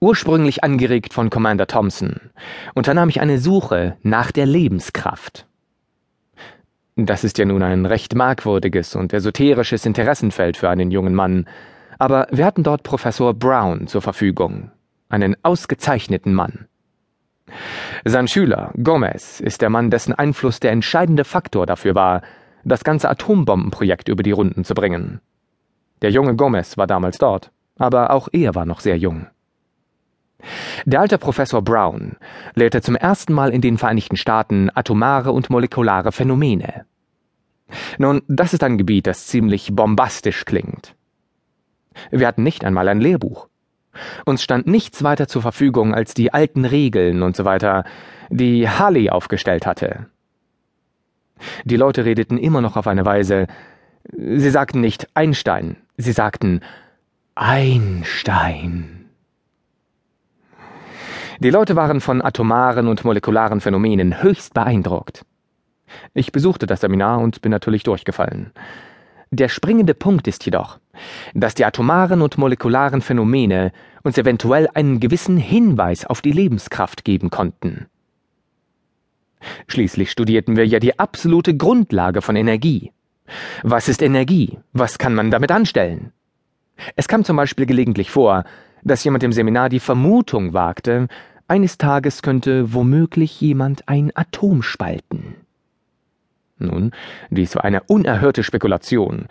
Ursprünglich angeregt von Commander Thompson, unternahm ich eine Suche nach der Lebenskraft. Das ist ja nun ein recht merkwürdiges und esoterisches Interessenfeld für einen jungen Mann, aber wir hatten dort Professor Brown zur Verfügung, einen ausgezeichneten Mann. Sein Schüler, Gomez, ist der Mann, dessen Einfluss der entscheidende Faktor dafür war, das ganze Atombombenprojekt über die Runden zu bringen. Der junge Gomez war damals dort, aber auch er war noch sehr jung. Der alte Professor Brown lehrte zum ersten Mal in den Vereinigten Staaten atomare und molekulare Phänomene. Nun, das ist ein Gebiet, das ziemlich bombastisch klingt. Wir hatten nicht einmal ein Lehrbuch. Uns stand nichts weiter zur Verfügung als die alten Regeln und so weiter, die Halley aufgestellt hatte. Die Leute redeten immer noch auf eine Weise, sie sagten nicht Einstein, sie sagten Einstein. Die Leute waren von atomaren und molekularen Phänomenen höchst beeindruckt. Ich besuchte das Seminar und bin natürlich durchgefallen. Der springende Punkt ist jedoch, dass die atomaren und molekularen Phänomene uns eventuell einen gewissen Hinweis auf die Lebenskraft geben konnten. Schließlich studierten wir ja die absolute Grundlage von Energie. Was ist Energie? Was kann man damit anstellen? Es kam zum Beispiel gelegentlich vor, dass jemand im Seminar die Vermutung wagte, eines Tages könnte womöglich jemand ein Atom spalten. Nun, dies war eine unerhörte Spekulation.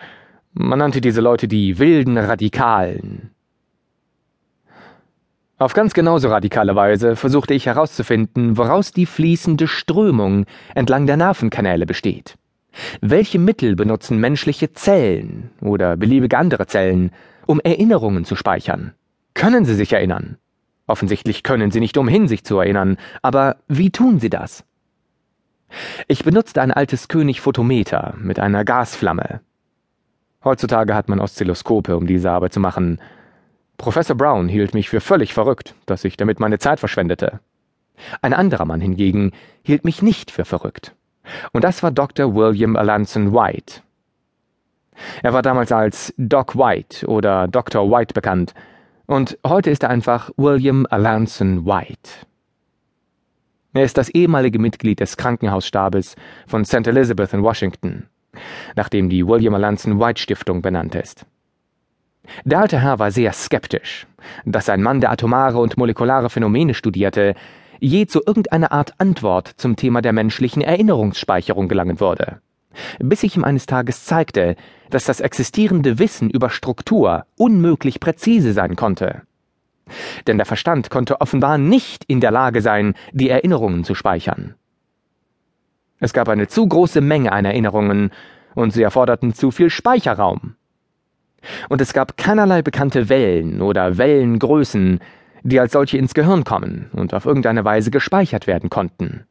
Man nannte diese Leute die wilden Radikalen. Auf ganz genauso radikale Weise versuchte ich herauszufinden, woraus die fließende Strömung entlang der Nervenkanäle besteht. Welche Mittel benutzen menschliche Zellen oder beliebige andere Zellen, um Erinnerungen zu speichern? Können sie sich erinnern? Offensichtlich können sie nicht umhin, sich zu erinnern, aber wie tun sie das? Ich benutzte ein altes König-Photometer mit einer Gasflamme. Heutzutage hat man Oszilloskope, um diese Arbeit zu machen. Professor Brown hielt mich für völlig verrückt, dass ich damit meine Zeit verschwendete. Ein anderer Mann hingegen hielt mich nicht für verrückt. Und das war Dr. William Alanson White. Er war damals als Doc White oder Dr. White bekannt, und heute ist er einfach William Alanson White. Er ist das ehemalige Mitglied des Krankenhausstabes von St. Elizabeth in Washington, nachdem die William Alanson White Stiftung benannt ist. Der alte Herr war sehr skeptisch, dass ein Mann, der atomare und molekulare Phänomene studierte, je zu irgendeiner Art Antwort zum Thema der menschlichen Erinnerungsspeicherung gelangen würde bis ich ihm eines Tages zeigte, dass das existierende Wissen über Struktur unmöglich präzise sein konnte. Denn der Verstand konnte offenbar nicht in der Lage sein, die Erinnerungen zu speichern. Es gab eine zu große Menge an Erinnerungen, und sie erforderten zu viel Speicherraum. Und es gab keinerlei bekannte Wellen oder Wellengrößen, die als solche ins Gehirn kommen und auf irgendeine Weise gespeichert werden konnten.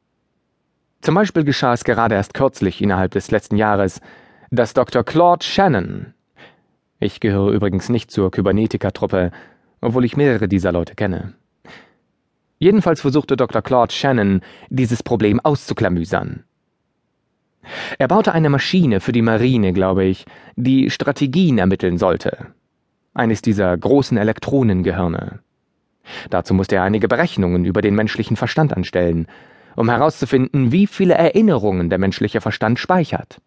Zum Beispiel geschah es gerade erst kürzlich innerhalb des letzten Jahres, dass Dr. Claude Shannon, ich gehöre übrigens nicht zur Kybernetiker-Truppe, obwohl ich mehrere dieser Leute kenne. Jedenfalls versuchte Dr. Claude Shannon, dieses Problem auszuklamüsern. Er baute eine Maschine für die Marine, glaube ich, die Strategien ermitteln sollte. Eines dieser großen Elektronengehirne. Dazu musste er einige Berechnungen über den menschlichen Verstand anstellen, um herauszufinden, wie viele Erinnerungen der menschliche Verstand speichert.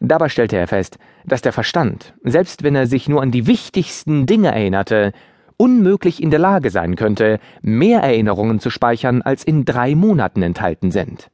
Dabei stellte er fest, dass der Verstand, selbst wenn er sich nur an die wichtigsten Dinge erinnerte, unmöglich in der Lage sein könnte, mehr Erinnerungen zu speichern, als in drei Monaten enthalten sind.